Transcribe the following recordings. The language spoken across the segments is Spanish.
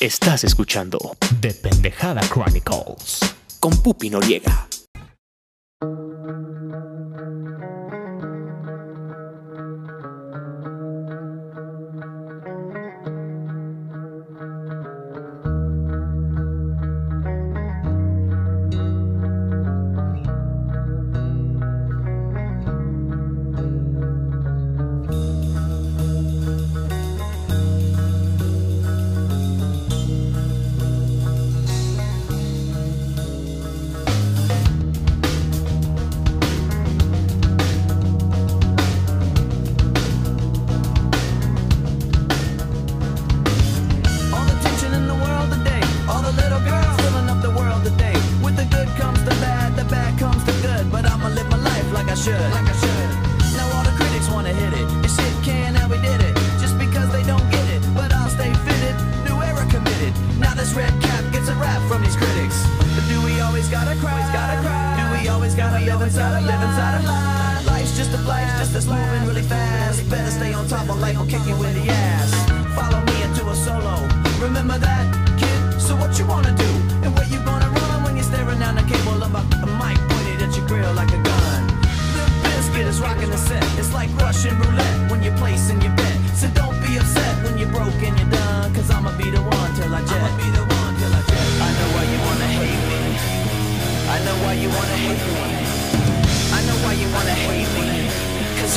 Estás escuchando The Pendejada Chronicles con Pupi Noriega.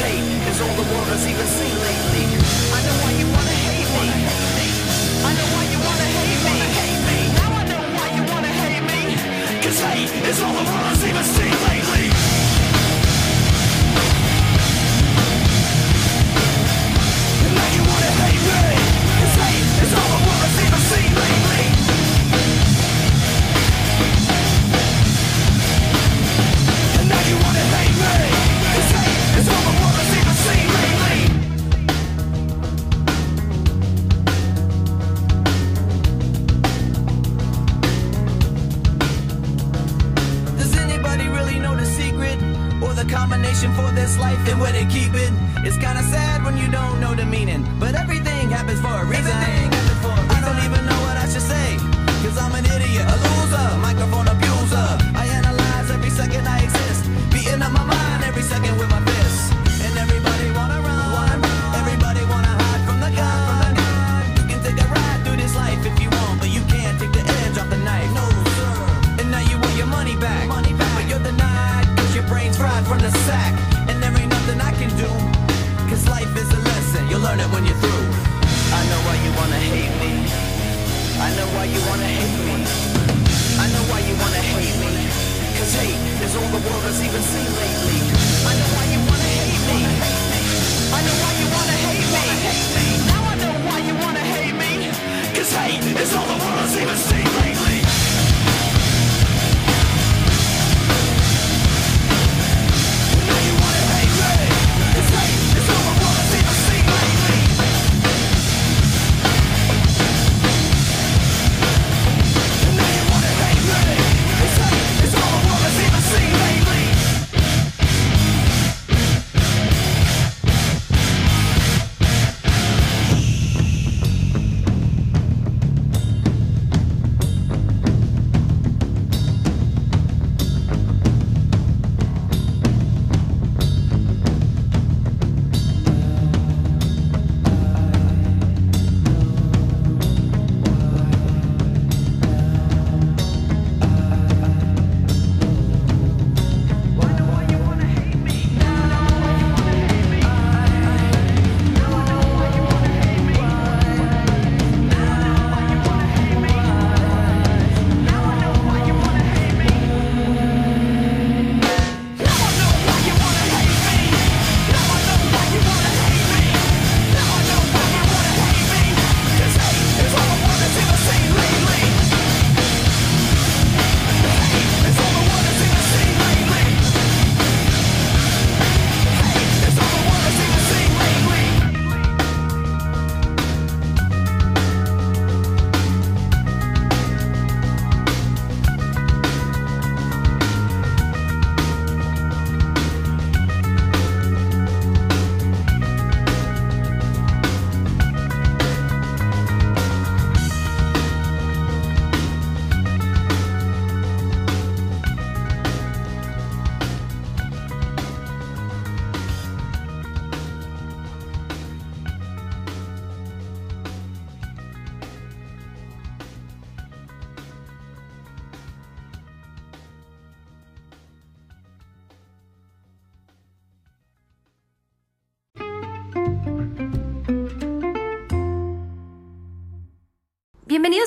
is all the world has even seen lately.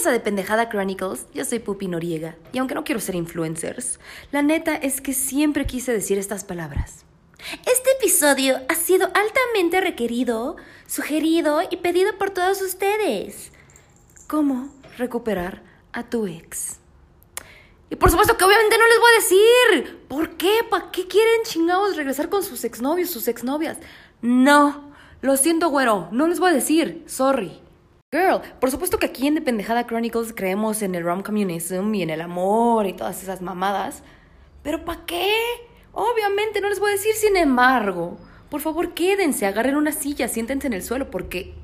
Bienvenidos a De Pendejada Chronicles, yo soy Pupi Noriega, y aunque no quiero ser influencers, la neta es que siempre quise decir estas palabras. Este episodio ha sido altamente requerido, sugerido y pedido por todos ustedes. ¿Cómo recuperar a tu ex? Y por supuesto que obviamente no les voy a decir. ¿Por qué? ¿Para qué quieren chingados regresar con sus exnovios, sus exnovias? No. Lo siento, güero. No les voy a decir. Sorry. Girl, por supuesto que aquí en Dependejada Chronicles creemos en el rom communism y en el amor y todas esas mamadas. Pero ¿para qué? Obviamente no les voy a decir, sin embargo. Por favor, quédense, agarren una silla, siéntense en el suelo, porque,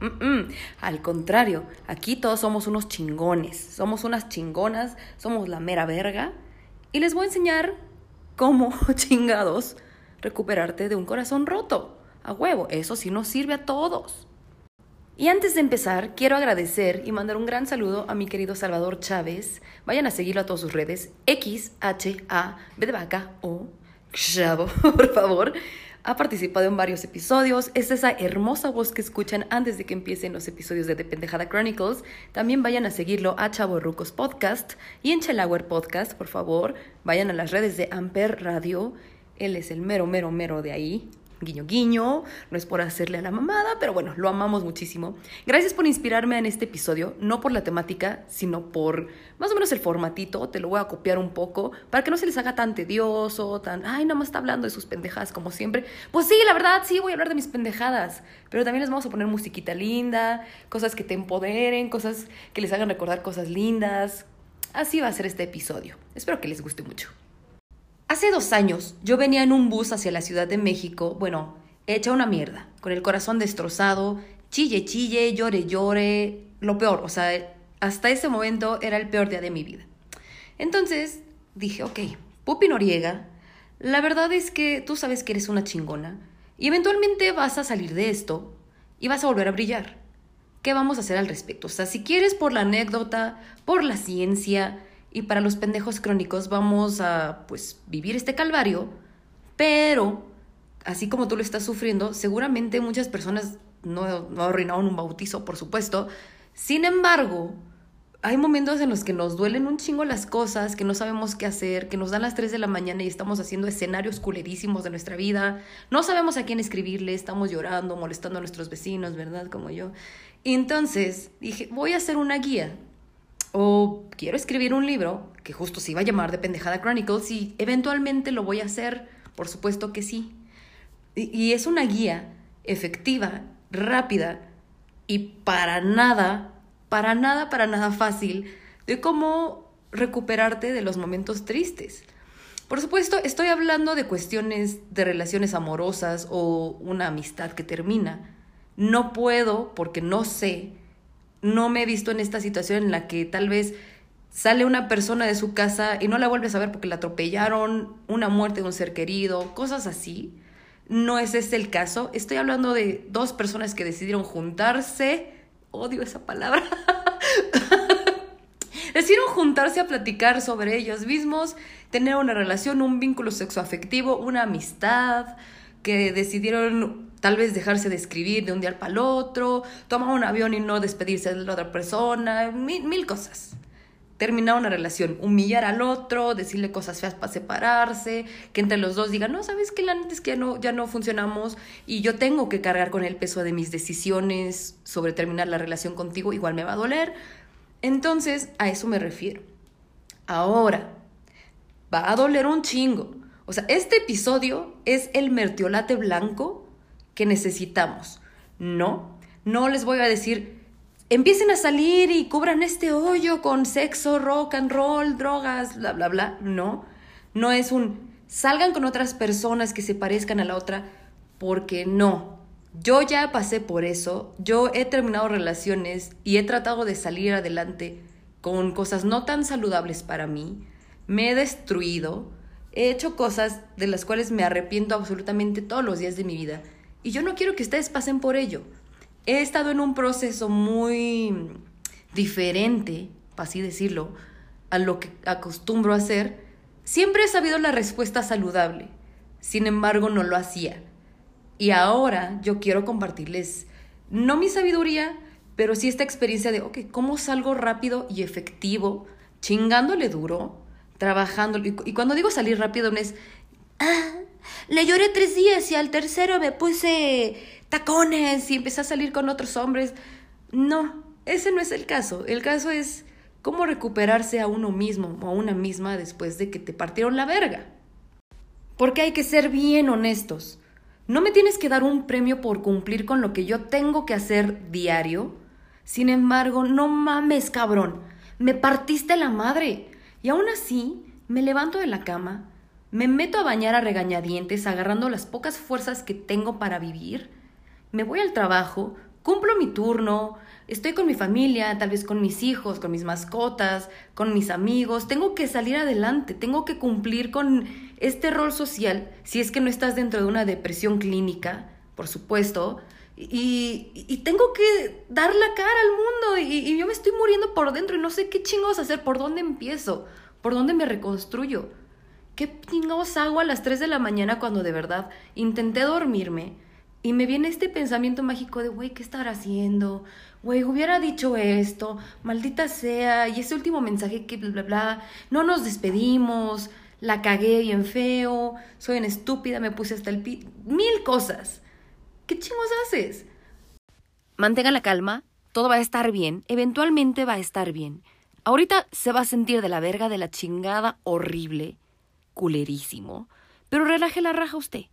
al contrario, aquí todos somos unos chingones, somos unas chingonas, somos la mera verga, y les voy a enseñar cómo, chingados, recuperarte de un corazón roto. A huevo, eso sí nos sirve a todos. Y antes de empezar, quiero agradecer y mandar un gran saludo a mi querido Salvador Chávez. Vayan a seguirlo a todas sus redes. X, H, A, B de vaca, O, Chavo, por favor ha participado en varios episodios. Es esa hermosa voz que escuchan antes de que empiecen los episodios de Dependejada Chronicles. También vayan a seguirlo a Chavo Rucos Podcast y en Chelauer Podcast, por favor. Vayan a las redes de Amper Radio. Él es el mero, mero, mero de ahí guiño guiño, no es por hacerle a la mamada, pero bueno, lo amamos muchísimo. Gracias por inspirarme en este episodio, no por la temática, sino por más o menos el formatito, te lo voy a copiar un poco, para que no se les haga tan tedioso, tan, ay, nada más está hablando de sus pendejadas como siempre. Pues sí, la verdad, sí, voy a hablar de mis pendejadas, pero también les vamos a poner musiquita linda, cosas que te empoderen, cosas que les hagan recordar cosas lindas. Así va a ser este episodio. Espero que les guste mucho. Hace dos años yo venía en un bus hacia la Ciudad de México, bueno, hecha una mierda, con el corazón destrozado, chille, chille, llore, llore, lo peor, o sea, hasta ese momento era el peor día de mi vida. Entonces dije, ok, Pupi Noriega, la verdad es que tú sabes que eres una chingona y eventualmente vas a salir de esto y vas a volver a brillar. ¿Qué vamos a hacer al respecto? O sea, si quieres por la anécdota, por la ciencia, y para los pendejos crónicos vamos a pues vivir este calvario, pero así como tú lo estás sufriendo, seguramente muchas personas no, no arruinaron un bautizo, por supuesto. Sin embargo, hay momentos en los que nos duelen un chingo las cosas, que no sabemos qué hacer, que nos dan las 3 de la mañana y estamos haciendo escenarios culerísimos de nuestra vida. No sabemos a quién escribirle, estamos llorando, molestando a nuestros vecinos, ¿verdad? Como yo. Entonces dije, voy a hacer una guía o quiero escribir un libro que justo se iba a llamar de Pendejada Chronicles y eventualmente lo voy a hacer, por supuesto que sí. Y, es una guía efectiva, rápida y para nada, para nada, para nada fácil de cómo recuperarte de los momentos tristes. Por supuesto, estoy hablando de cuestiones de relaciones amorosas o una amistad que termina. No puedo, porque no sé, no me he visto en esta situación en la que tal vez sale una persona de su casa y no la vuelves a ver porque la atropellaron, una muerte de un ser querido, cosas así. No es ese el caso. Estoy hablando de dos personas que decidieron juntarse. Odio esa palabra. decidieron juntarse a platicar sobre ellos mismos, tener una relación, un vínculo sexoafectivo, una amistad, que decidieron tal vez dejarse de escribir de un día para el otro, tomar un avión y no despedirse de la otra persona, mil, mil cosas. Terminar una relación, humillar al otro, decirle cosas feas para separarse, que entre los dos digan, no, sabes que la neta es que ya no, ya no funcionamos y yo tengo que cargar con el peso de mis decisiones sobre terminar la relación contigo, igual me va a doler. Entonces, a eso me refiero. Ahora, va a doler un chingo. O sea, este episodio es el mertiolate blanco necesitamos. No, no les voy a decir, empiecen a salir y cubran este hoyo con sexo, rock and roll, drogas, bla, bla, bla. No, no es un, salgan con otras personas que se parezcan a la otra, porque no. Yo ya pasé por eso, yo he terminado relaciones y he tratado de salir adelante con cosas no tan saludables para mí, me he destruido, he hecho cosas de las cuales me arrepiento absolutamente todos los días de mi vida y yo no quiero que ustedes pasen por ello. He estado en un proceso muy diferente, para así decirlo, a lo que acostumbro hacer. Siempre he sabido la respuesta saludable, sin embargo no lo hacía. Y ahora yo quiero compartirles, no mi sabiduría, pero sí esta experiencia de, ok, ¿cómo salgo rápido y efectivo, chingándole duro, trabajando? Y, y cuando digo salir rápido, no es, Ah, le lloré tres días y al tercero me puse tacones y empecé a salir con otros hombres. No, ese no es el caso. El caso es cómo recuperarse a uno mismo o a una misma después de que te partieron la verga. Porque hay que ser bien honestos. No me tienes que dar un premio por cumplir con lo que yo tengo que hacer diario. Sin embargo, no mames, cabrón. Me partiste la madre. Y aún así, me levanto de la cama, me meto a bañar a regañadientes agarrando las pocas fuerzas que tengo para vivir. Me voy al trabajo, cumplo mi turno, estoy con mi familia, tal vez con mis hijos, con mis mascotas, con mis amigos. Tengo que salir adelante, tengo que cumplir con este rol social, si es que no estás dentro de una depresión clínica, por supuesto. Y, tengo que dar la cara al mundo y, y yo me estoy muriendo por dentro y no sé qué chingos hacer, por dónde empiezo, por dónde me reconstruyo. ¿Qué chingados hago a las 3 de la mañana cuando de verdad intenté dormirme? Y me viene este pensamiento mágico de, güey, ¿qué estará haciendo? Güey, hubiera dicho esto, maldita sea, y ese último mensaje que bla, bla, bla, no nos despedimos, la cagué bien feo, soy una estúpida, me puse hasta el pi... Mil cosas. ¿Qué chingos haces? Mantenga la calma, todo va a estar bien, eventualmente va a estar bien. Ahorita se va a sentir de la verga, de la chingada horrible, culerísimo, pero relaje la raja usted.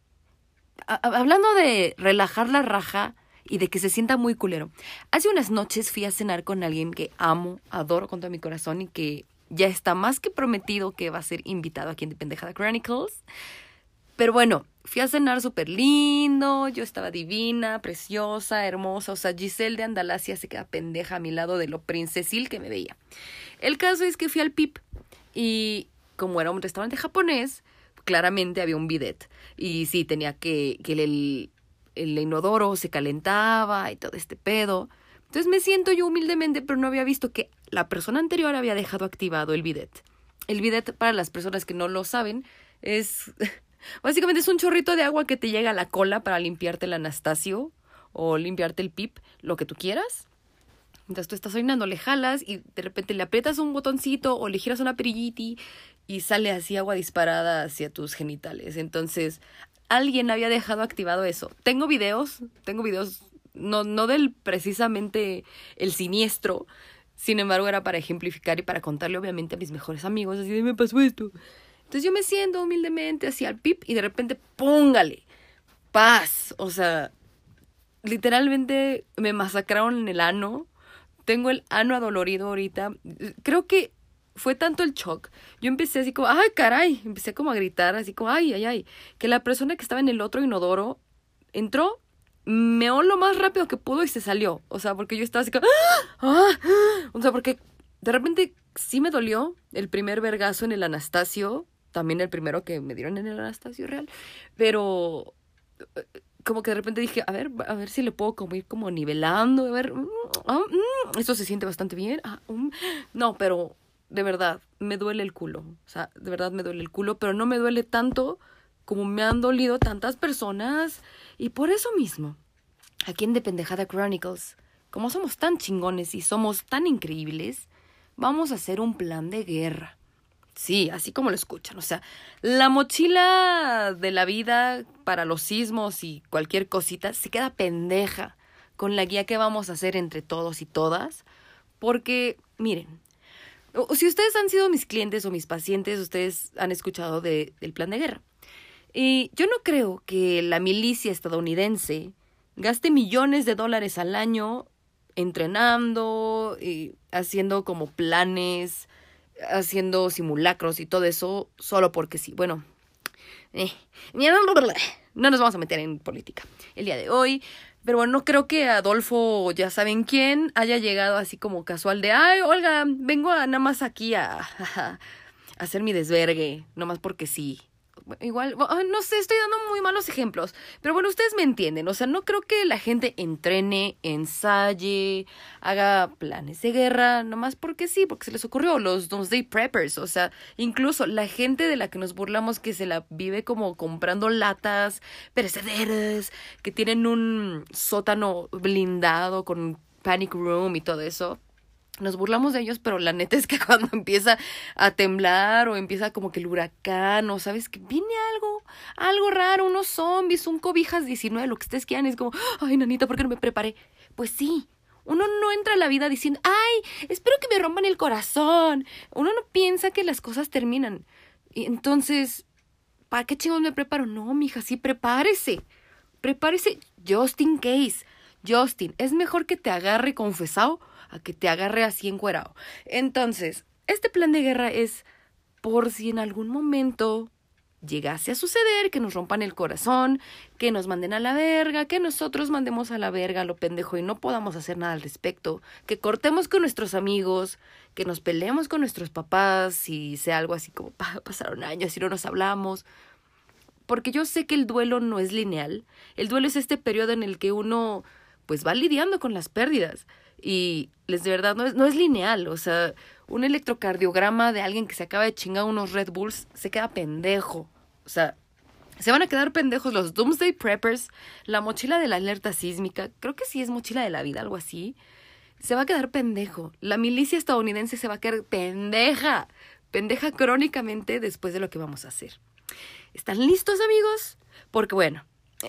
Hablando de relajar la raja y de que se sienta muy culero, hace unas noches fui a cenar con alguien que amo, adoro con todo mi corazón y que ya está más que prometido que va a ser invitado aquí en The Pendejada Chronicles. Pero bueno, fui a cenar súper lindo, yo estaba divina, preciosa, hermosa, o sea, Giselle de Andalasia se queda pendeja a mi lado de lo princesil que me veía. El caso es que fui al PIP y como era un restaurante japonés, claramente había un bidet. Y sí, tenía que, que el, el inodoro se calentaba y todo este pedo. Entonces me siento yo humildemente, pero no había visto que la persona anterior había dejado activado el bidet. El bidet, para las personas que no lo saben, es básicamente es un chorrito de agua que te llega a la cola para limpiarte el Anastasio o limpiarte el pip, lo que tú quieras. Entonces tú estás orinando, le jalas y de repente le aprietas un botoncito o le giras una perilliti y sale así agua disparada hacia tus genitales. Entonces, alguien había dejado activado eso. Tengo videos, tengo videos, no, no del precisamente el siniestro, sin embargo era para ejemplificar y para contarle obviamente a mis mejores amigos, así de me pasó esto. Entonces yo me siento humildemente hacia el pip y de repente póngale paz, o sea, literalmente me masacraron en el ano. Tengo el ano adolorido ahorita. Creo que fue tanto el shock. Yo empecé así como, ay, caray. Empecé como a gritar, así como, ay, ay, ay. Que la persona que estaba en el otro inodoro entró, meó lo más rápido que pudo y se salió. O sea, porque yo estaba así como, ¡ah! ¡ah! O sea, porque de repente sí me dolió el primer vergazo en el Anastasio. También el primero que me dieron en el Anastasio real. Pero como que de repente dije, a ver, a ver si le puedo como ir como nivelando, a ver, mm, ah, mm, esto se siente bastante bien. Ah, mm. No, pero de verdad, me duele el culo. O sea, de verdad me duele el culo, pero no me duele tanto como me han dolido tantas personas. Y por eso mismo, aquí en The Pendejada Chronicles, como somos tan chingones y somos tan increíbles, vamos a hacer un plan de guerra. Sí, así como lo escuchan. O sea, la mochila de la vida para los sismos y cualquier cosita se queda pendeja con la guía que vamos a hacer entre todos y todas. Porque, miren, si ustedes han sido mis clientes o mis pacientes, ustedes han escuchado de- del plan de guerra. Y yo no creo que la milicia estadounidense gaste millones de dólares al año entrenando haciendo como planes, haciendo simulacros y todo eso solo porque sí. Bueno, eh, no nos vamos a meter en política el día de hoy. Pero bueno, no creo que Adolfo, ya saben quién, haya llegado así como casual de, ay, Olga, vengo a, nada más aquí a, hacer mi desvergue, nomás porque sí. Igual, no sé, estoy dando muy malos ejemplos, pero bueno, ustedes me entienden, o sea, no creo que la gente entrene, ensaye, haga planes de guerra, nomás porque sí, porque se les ocurrió, los Doomsday Preppers, o sea, incluso la gente de la que nos burlamos que se la vive como comprando latas perecederas, que tienen un sótano blindado con Panic Room y todo eso. Nos burlamos de ellos, pero la neta es que cuando empieza a temblar o empieza como que el huracán o sabes que viene algo, algo raro, unos zombies, un cobijas 19, lo que ustedes quieran, es como, ay, nanita, ¿por qué no me preparé? Pues sí, uno no entra a la vida diciendo, ay, espero que me rompan el corazón. Uno no piensa que las cosas terminan. Y entonces, ¿para qué chingón me preparo? No, mija, sí, prepárese. Prepárese just in case. Justin, es mejor que te agarre confesado a que te agarre así encuerado. Entonces, este plan de guerra es por si en algún momento llegase a suceder que nos rompan el corazón, que nos manden a la verga, que nosotros mandemos a la verga a lo pendejo y no podamos hacer nada al respecto, que cortemos con nuestros amigos, que nos peleemos con nuestros papás, si sea algo así como pasaron años y no nos hablamos. Porque yo sé que el duelo no es lineal. El duelo es este periodo en el que uno pues va lidiando con las pérdidas. Y les de verdad no es, no es lineal. O sea, un electrocardiograma de alguien que se acaba de chingar unos Red Bulls se queda pendejo. O sea, se van a quedar pendejos los Doomsday Preppers, la mochila de la alerta sísmica, creo que sí es mochila de la vida, algo así. Se va a quedar pendejo. La milicia estadounidense se va a quedar pendeja. Pendeja crónicamente después de lo que vamos a hacer. ¿Están listos, amigos? Porque bueno,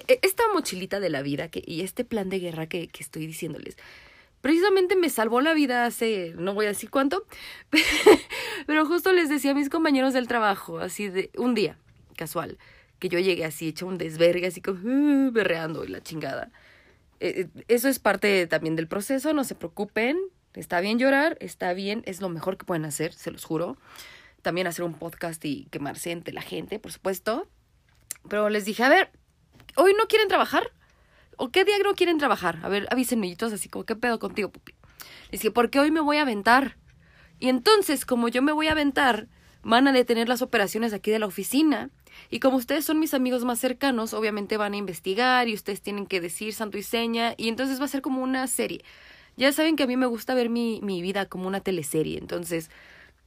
e, esta mochilita de la vida que, y este plan de guerra que, que estoy diciéndoles, precisamente me salvó la vida hace, no voy a decir cuánto, pero justo les decía a mis compañeros del trabajo, así de un día, casual, que yo llegué así, hecho un desvergue, así como uh, berreando y la chingada. Eh, eh, eso es parte también del proceso, no se preocupen, está bien llorar, está bien, es lo mejor que pueden hacer, se los juro. También hacer un podcast y quemarse entre la gente, por supuesto. Pero les dije, a ver, ¿hoy no quieren trabajar? ¿O qué día no quieren trabajar? A ver, avísenme, y así como, ¿qué pedo contigo, pupi? Les dije, porque hoy me voy a aventar. Y entonces, como yo me voy a aventar, van a detener las operaciones aquí de la oficina. Y como ustedes son mis amigos más cercanos, obviamente van a investigar y ustedes tienen que decir santo y seña. Y entonces va a ser como una serie. Ya saben que a mí me gusta ver mi, mi vida como una teleserie. Entonces,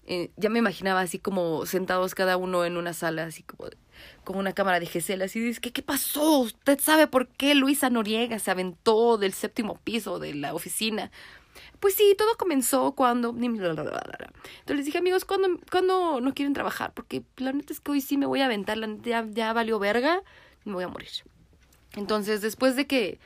eh, ya me imaginaba así como sentados cada uno en una sala, así como con una cámara de Gesell, así dice, ¿qué, ¿qué pasó? ¿Usted sabe por qué Luisa Noriega se aventó del séptimo piso de la oficina? Pues sí, todo comenzó cuando... Entonces les dije, amigos, ¿cuándo, ¿cuándo no quieren trabajar? Porque la neta es que hoy sí me voy a aventar, la neta ya, ya valió verga, me voy a morir. Entonces, después de que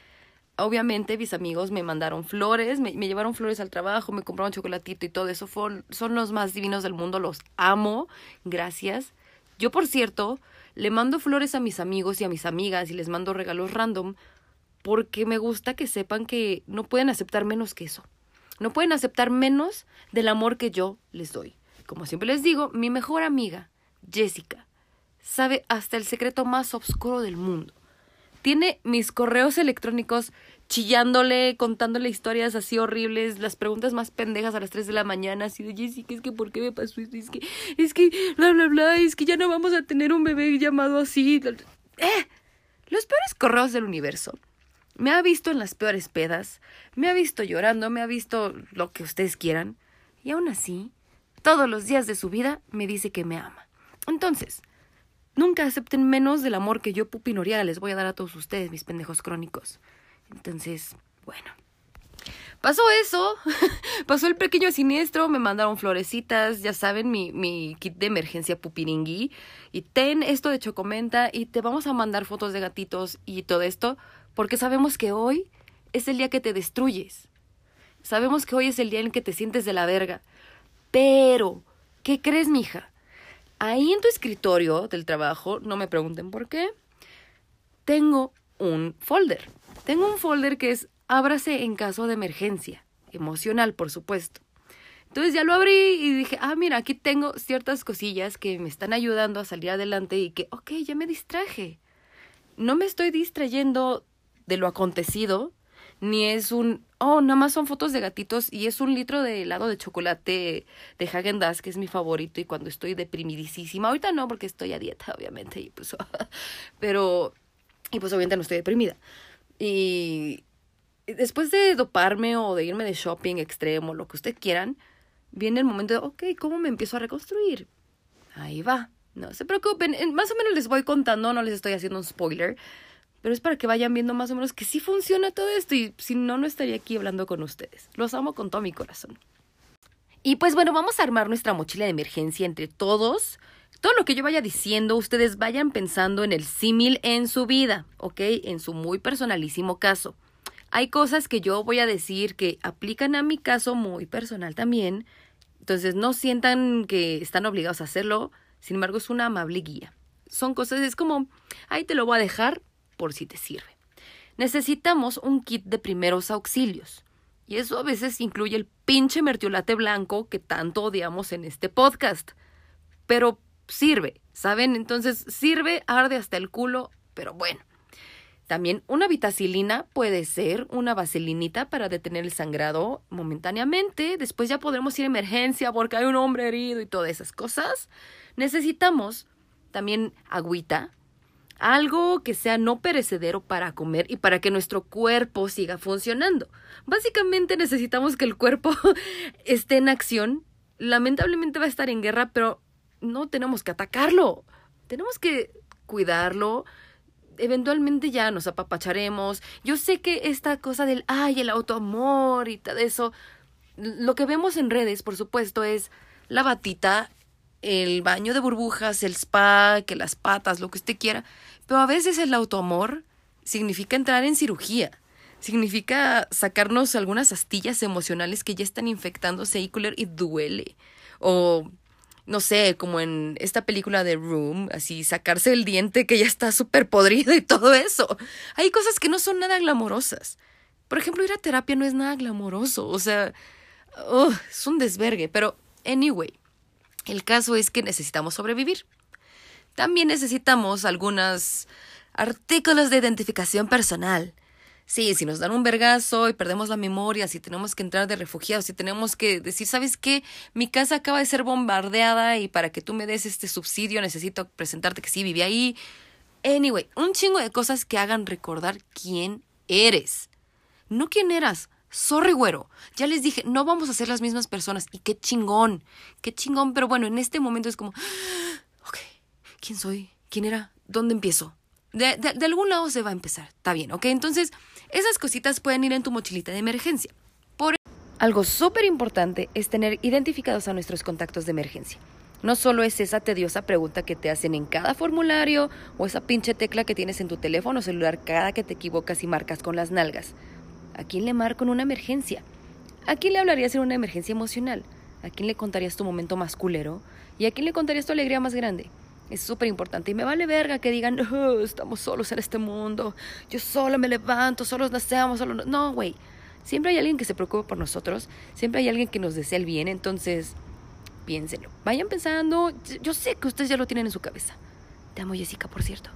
obviamente mis amigos me mandaron flores, me, me, llevaron flores al trabajo, me compraron chocolatito y todo eso. son los más divinos del mundo, los amo, gracias. Yo, por cierto, le mando flores a mis amigos y a mis amigas y les mando regalos random porque me gusta que sepan que no pueden aceptar menos que eso. No pueden aceptar menos del amor que yo les doy. Como siempre les digo, mi mejor amiga, Jessica, sabe hasta el secreto más oscuro del mundo tiene mis correos electrónicos chillándole, contándole historias así horribles, las preguntas más pendejas a las 3 de la mañana, así de Jessica, es que ¿por qué me pasó esto? Es que, es que, bla, bla, bla, es que ya no vamos a tener un bebé llamado así. ¡Eh! Los peores correos del universo. Me ha visto en las peores pedas, me ha visto llorando, me ha visto lo que ustedes quieran, y aún así, todos los días de su vida me dice que me ama. Entonces, Nunca acepten menos del amor que yo, Pupi Noriega, les voy a dar a todos ustedes, mis pendejos crónicos. Entonces, bueno. Pasó eso, pasó el pequeño siniestro, me mandaron florecitas, ya saben, mi, kit de emergencia pupiringui. Y ten esto de Chocomenta y te vamos a mandar fotos de gatitos y todo esto, porque sabemos que hoy es el día que te destruyes. Sabemos que hoy es el día en que te sientes de la verga. Pero, ¿qué crees, mija? ahí en tu escritorio del trabajo, no me pregunten por qué, tengo un folder. Tengo un folder que es ábrase en caso de emergencia, emocional, por supuesto. Entonces ya lo abrí y dije, ah, mira, aquí tengo ciertas cosillas que me están ayudando a salir adelante y que, ok, ya me distraje. No me estoy distrayendo de lo acontecido, ni es un, oh, nada más son fotos de gatitos y es un litro de helado de chocolate de Hagen Dazs, que es mi favorito y cuando estoy deprimidísima, ahorita no porque estoy a dieta, obviamente, y pues, pero, y pues obviamente no estoy deprimida. Y después de doparme o de irme de shopping extremo, lo que ustedes quieran, viene el momento de, ok, ¿cómo me empiezo a reconstruir? Ahí va. No se preocupen, más o menos les voy contando, no les estoy haciendo un spoiler, pero es para que vayan viendo más o menos que sí funciona todo esto y si no, no estaría aquí hablando con ustedes. Los amo con todo mi corazón. Y pues bueno, vamos a armar nuestra mochila de emergencia entre todos. Todo lo que yo vaya diciendo, ustedes vayan pensando en el símil en su vida, ¿ok? En su muy personalísimo caso. Hay cosas que yo voy a decir que aplican a mi caso muy personal también. Entonces no sientan que están obligados a hacerlo. Sin embargo, es una amable guía. Son cosas, es como, ahí te lo voy a dejar por si te sirve. Necesitamos un kit de primeros auxilios. Y eso a veces incluye el pinche mertiolate blanco que tanto odiamos en este podcast. Pero sirve, ¿saben? Entonces sirve, arde hasta el culo, pero bueno. También una vitacilina puede ser una vaselinita para detener el sangrado momentáneamente. Después ya podremos ir a emergencia porque hay un hombre herido y todas esas cosas. Necesitamos también agüita, algo que sea no perecedero para comer y para que nuestro cuerpo siga funcionando. Básicamente necesitamos que el cuerpo esté en acción. Lamentablemente va a estar en guerra, pero no tenemos que atacarlo. Tenemos que cuidarlo. Eventualmente ya nos apapacharemos. Yo sé que esta cosa del ay, el autoamor y todo eso, lo que vemos en redes, por supuesto, es la batita, el baño de burbujas, el spa, que las patas, lo que usted quiera. Pero a veces el autoamor significa entrar en cirugía. Significa sacarnos algunas astillas emocionales que ya están infectándose y duele. O no sé, como en esta película de Room, así sacarse el diente que ya está súper podrido y todo eso. Hay cosas que no son nada glamorosas. Por ejemplo, ir a terapia no es nada glamoroso, o sea, es un desvergue, pero anyway, el caso es que necesitamos sobrevivir. También necesitamos algunos artículos de identificación personal Sí, si nos dan un vergazo y perdemos la memoria, si tenemos que entrar de refugiados, si tenemos que decir, ¿sabes qué? Mi casa acaba de ser bombardeada y para que tú me des este subsidio necesito presentarte que sí viví ahí. Anyway, un chingo de cosas que hagan recordar quién eres. No quién eras. Sorry, güero. Ya les dije, no vamos a ser las mismas personas. Y qué chingón. Qué chingón. Pero bueno, en este momento es como, ok, ¿quién soy? ¿Quién era? ¿Dónde empiezo? De, de, de algún lado se va a empezar. Está bien, ¿ok? Entonces, esas cositas pueden ir en tu mochilita de emergencia. Por algo súper importante es tener identificados a nuestros contactos de emergencia. No solo es esa tediosa pregunta que te hacen en cada formulario o esa pinche tecla que tienes en tu teléfono celular cada que te equivocas y marcas con las nalgas. ¿A quién le marco en una emergencia? ¿A quién le hablarías en una emergencia emocional? ¿A quién le contarías tu momento más culero? ¿Y a quién le contarías tu alegría más grande? Es súper importante. Y me vale verga que digan, estamos solos en este mundo. Yo solo me levanto, solos nacemos, solo. No, güey. Siempre hay alguien que se preocupe por nosotros. Siempre hay alguien que nos desea el bien. Entonces, piénsenlo. Vayan pensando. Yo sé que ustedes ya lo tienen en su cabeza. Te amo, Jessica, por cierto.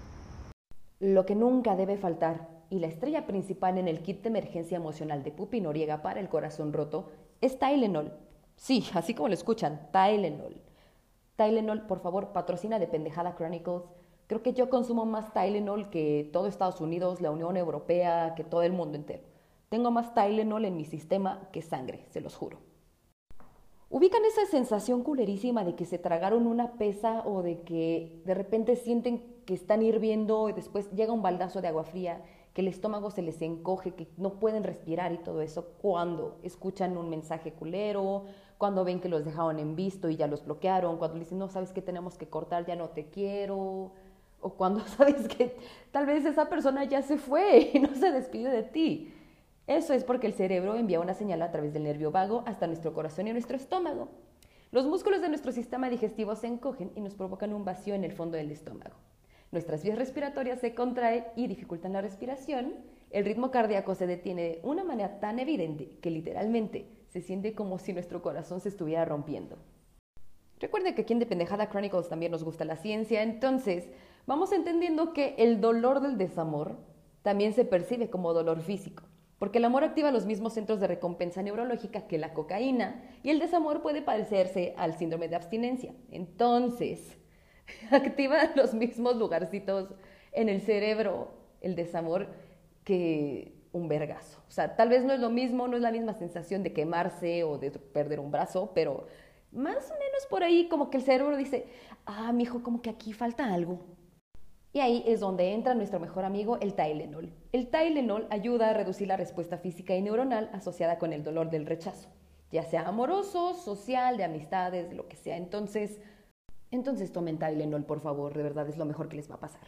Lo que nunca debe faltar, y la estrella principal en el kit de emergencia emocional de Pupi Noriega para el corazón roto, es Tylenol. Sí, así como lo escuchan, Tylenol. Tylenol, por favor, patrocina de Pendejada Chronicles. Creo que yo consumo más Tylenol que todo Estados Unidos, la Unión Europea, que todo el mundo entero. Tengo más Tylenol en mi sistema que sangre, se los juro. ¿Ubican esa sensación culerísima de que se tragaron una pesa o de que de repente sienten que están hirviendo y después llega un baldazo de agua fría, que el estómago se les encoge, que no pueden respirar y todo eso cuando escuchan un mensaje culero, cuando ven que los dejaron en visto y ya los bloquearon, cuando le dicen, no, sabes que tenemos que cortar, ya no te quiero, o cuando sabes que tal vez esa persona ya se fue y no se despidió de ti. Eso es porque el cerebro envía una señal a través del nervio vago hasta nuestro corazón y nuestro estómago. Los músculos de nuestro sistema digestivo se encogen y nos provocan un vacío en el fondo del estómago. Nuestras vías respiratorias se contraen y dificultan la respiración. El ritmo cardíaco se detiene de una manera tan evidente que literalmente se siente como si nuestro corazón se estuviera rompiendo. Recuerde que aquí en Dependejada Chronicles también nos gusta la ciencia, entonces vamos entendiendo que el dolor del desamor también se percibe como dolor físico, porque el amor activa los mismos centros de recompensa neurológica que la cocaína y el desamor puede parecerse al síndrome de abstinencia. Entonces, activa los mismos lugarcitos en el cerebro el desamor que un vergazo. O sea, tal vez no es lo mismo, no es la misma sensación de quemarse o de perder un brazo, pero más o menos por ahí como que el cerebro dice, ah, mi hijo, como que aquí falta algo. Y ahí es donde entra nuestro mejor amigo, el Tylenol. El Tylenol ayuda a reducir la respuesta física y neuronal asociada con el dolor del rechazo, ya sea amoroso, social, de amistades, lo que sea. Entonces, entonces tomen Tylenol, por favor, de verdad es lo mejor que les va a pasar.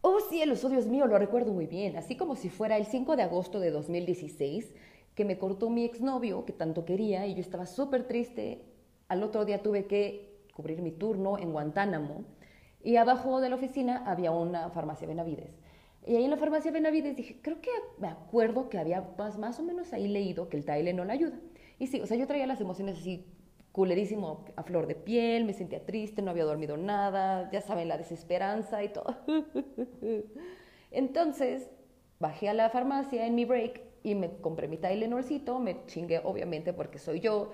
Oh, sí, el Dios mío, lo recuerdo muy bien, así como si fuera el 5 de agosto de 2016, que me cortó mi exnovio, que tanto quería, y yo estaba súper triste. Al otro día tuve que cubrir mi turno en Guantánamo, y abajo de la oficina había una farmacia Benavides. Y ahí en la farmacia Benavides dije, creo que me acuerdo que había más, más o menos ahí leído que el Tylenol ayuda. Y sí, o sea, yo traía las emociones así culerísimo a flor de piel, me sentía triste, no había dormido nada, ya saben, la desesperanza y todo. Entonces, bajé a la farmacia en mi break y me compré mi Tylenolcito, me chingué obviamente porque soy yo,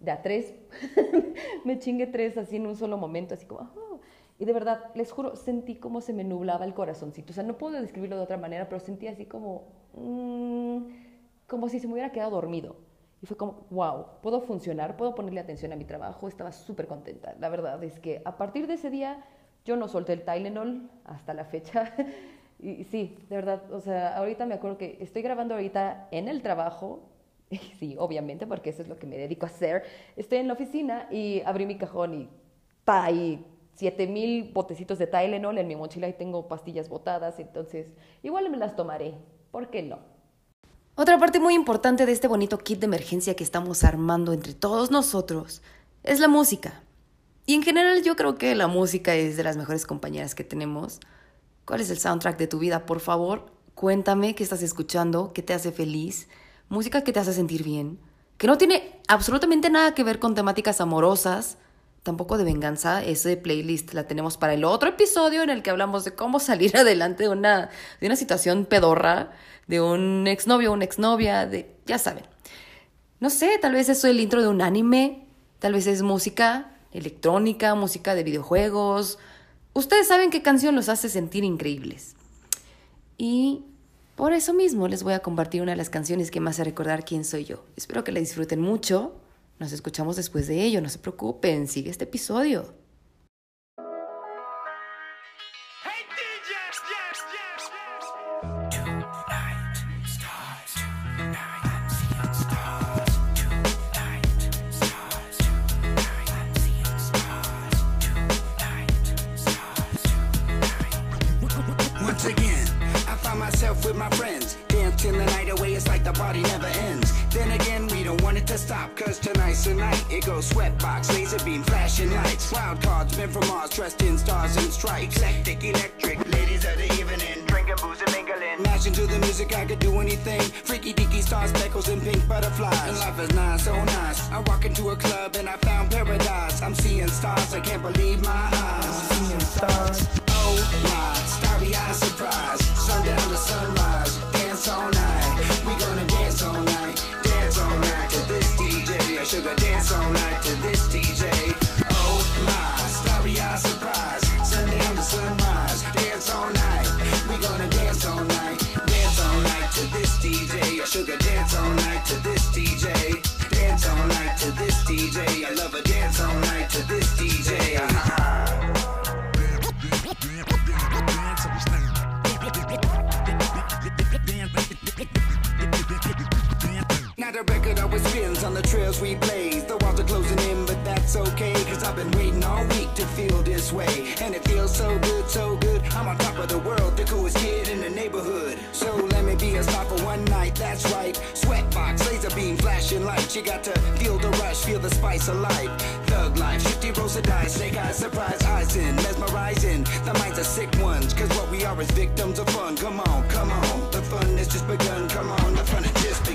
de a tres, me chingué tres así en un solo momento, así como, oh". y de verdad, les juro, sentí como se me nublaba el corazoncito, o sea, no puedo describirlo de otra manera, pero sentí así como, mm, como si se me hubiera quedado dormido. Y fue como, wow, puedo funcionar, puedo ponerle atención a mi trabajo, estaba súper contenta. La verdad es que a partir de ese día yo no solté el Tylenol hasta la fecha. y sí, de verdad, o sea, ahorita me acuerdo que estoy grabando ahorita en el trabajo, sí, obviamente, porque eso es lo que me dedico a hacer. Estoy en la oficina y abrí mi cajón y está ahí 7000 botecitos de Tylenol en mi mochila y tengo pastillas botadas, entonces igual me las tomaré, ¿por qué no? Otra parte muy importante de este bonito kit de emergencia que estamos armando entre todos nosotros es la música. Y en general yo creo que la música es de las mejores compañeras que tenemos. ¿Cuál es el soundtrack de tu vida? Por favor, cuéntame qué estás escuchando, qué te hace feliz, música que te hace sentir bien, que no tiene absolutamente nada que ver con temáticas amorosas, tampoco de venganza. Ese playlist la tenemos para el otro episodio en el que hablamos de cómo salir adelante de una, de una situación pedorra de un exnovio o una exnovia, de, ya saben. No sé, tal vez es el intro de un anime, tal vez es música electrónica, música de videojuegos. Ustedes saben qué canción los hace sentir increíbles. Y por eso mismo les voy a compartir una de las canciones que más hace recordar quién soy yo. Espero que la disfruten mucho. Nos escuchamos después de ello, no se preocupen, sigue este episodio. the party never ends. Then again, we don't want it to stop, cause tonight's the night. It goes sweatbox, laser beam, flashing lights. Wild cards, men from Mars, dressed in stars and stripes. electric, electric, ladies of the evening. Drinking, booze and mingling. Mashing to the music, I could do anything. Freaky deaky stars, speckles, and pink butterflies. And life is nice, so nice. I walk into a club and I found paradise. I'm seeing stars, I can't believe my eyes. I'm seeing stars. Oh my, starry eyed surprise. all night to this DJ. Now the record always spins on the trails we blaze. The walls are closing in, but that's okay. Cause I've been waiting all week to feel this way. And it feels so good, so good I'm on top of the world, the coolest kid in the neighborhood. So let me be a star for one night, that's right. Sweatbox, laser beam, flashing lights. You got to feel the rush, feel the spice of life. Thug life, shifty rolls of dice, snake eyes, surprise, eyes in, mesmerizing. The minds are sick ones, cause what we are is victims of fun. Come on, come on, the fun has just begun. Come on, the fun has just begun.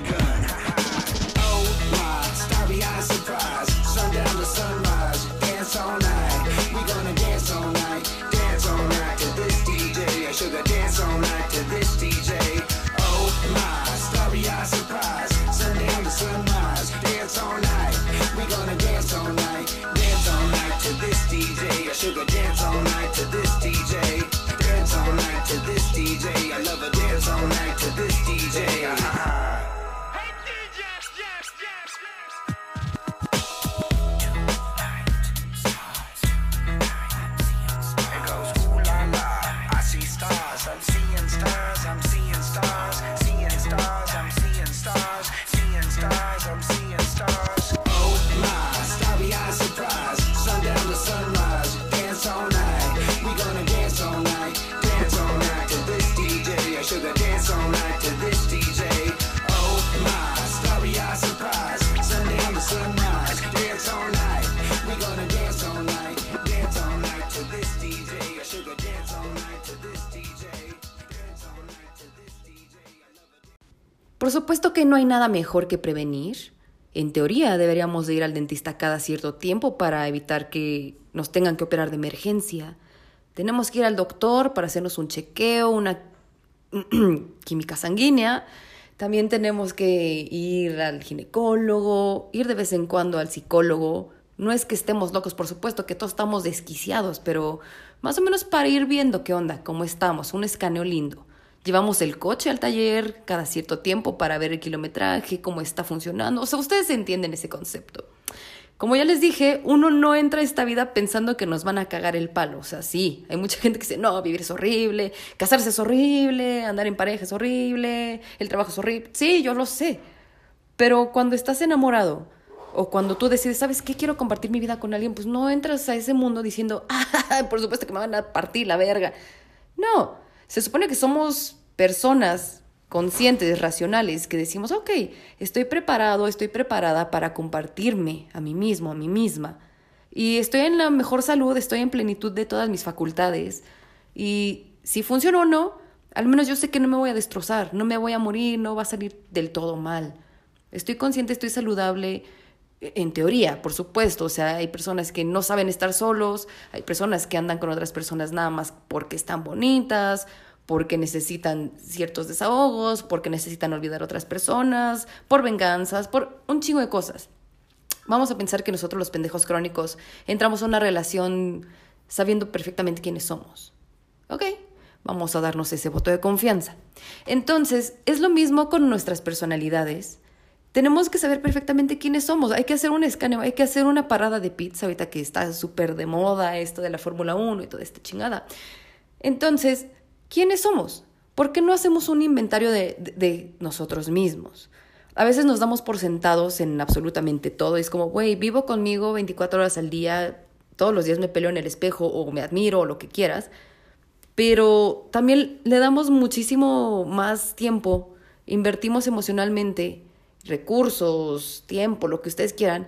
No hay nada mejor que prevenir. En teoría deberíamos de ir al dentista cada cierto tiempo para evitar que nos tengan que operar de emergencia. Tenemos que ir al doctor para hacernos un chequeo, una química sanguínea. También tenemos que ir al ginecólogo, ir de vez en cuando al psicólogo. No es que estemos locos, por supuesto que todos estamos desquiciados, pero más o menos para ir viendo qué onda, cómo estamos, un escaneo lindo. Llevamos el coche al taller cada cierto tiempo para ver el kilometraje, cómo está funcionando. O sea, ustedes entienden ese concepto. Como ya les dije, uno no entra a esta vida pensando que nos van a cagar el palo. O sea, sí, hay mucha gente que dice, no, vivir es horrible, casarse es horrible, andar en pareja es horrible, el trabajo es horrible. Sí, yo lo sé. Pero cuando estás enamorado o cuando tú decides, ¿sabes qué? Quiero compartir mi vida con alguien, pues no entras a ese mundo diciendo, ah, por supuesto que me van a partir la verga. No, se supone que somos personas conscientes, racionales, que decimos, ok, estoy preparado, estoy preparada para compartirme a mí mismo, a mí misma. Y estoy en la mejor salud, estoy en plenitud de todas mis facultades. Y si funciona o no, al menos yo sé que no me voy a destrozar, no me voy a morir, no va a salir del todo mal. Estoy consciente, estoy saludable, en teoría, por supuesto. O sea, hay personas que no saben estar solos, hay personas que andan con otras personas nada más porque están bonitas porque necesitan ciertos desahogos, porque necesitan olvidar a otras personas, por venganzas, por un chingo de cosas. Vamos a pensar que nosotros los pendejos crónicos entramos a una relación sabiendo perfectamente quiénes somos. ¿Ok? Vamos a darnos ese voto de confianza. Entonces, es lo mismo con nuestras personalidades. Tenemos que saber perfectamente quiénes somos. Hay que hacer un escaneo, hay que hacer una parada de pizza ahorita que está súper de moda esto de la Fórmula 1 y toda esta chingada. Entonces, ¿quiénes somos? ¿Por qué no hacemos un inventario de, nosotros mismos? A veces nos damos por sentados en absolutamente todo. Es como, güey, vivo conmigo 24 horas al día, todos los días me peleo en el espejo o me admiro o lo que quieras. Pero también le damos muchísimo más tiempo, invertimos emocionalmente, recursos, tiempo, lo que ustedes quieran,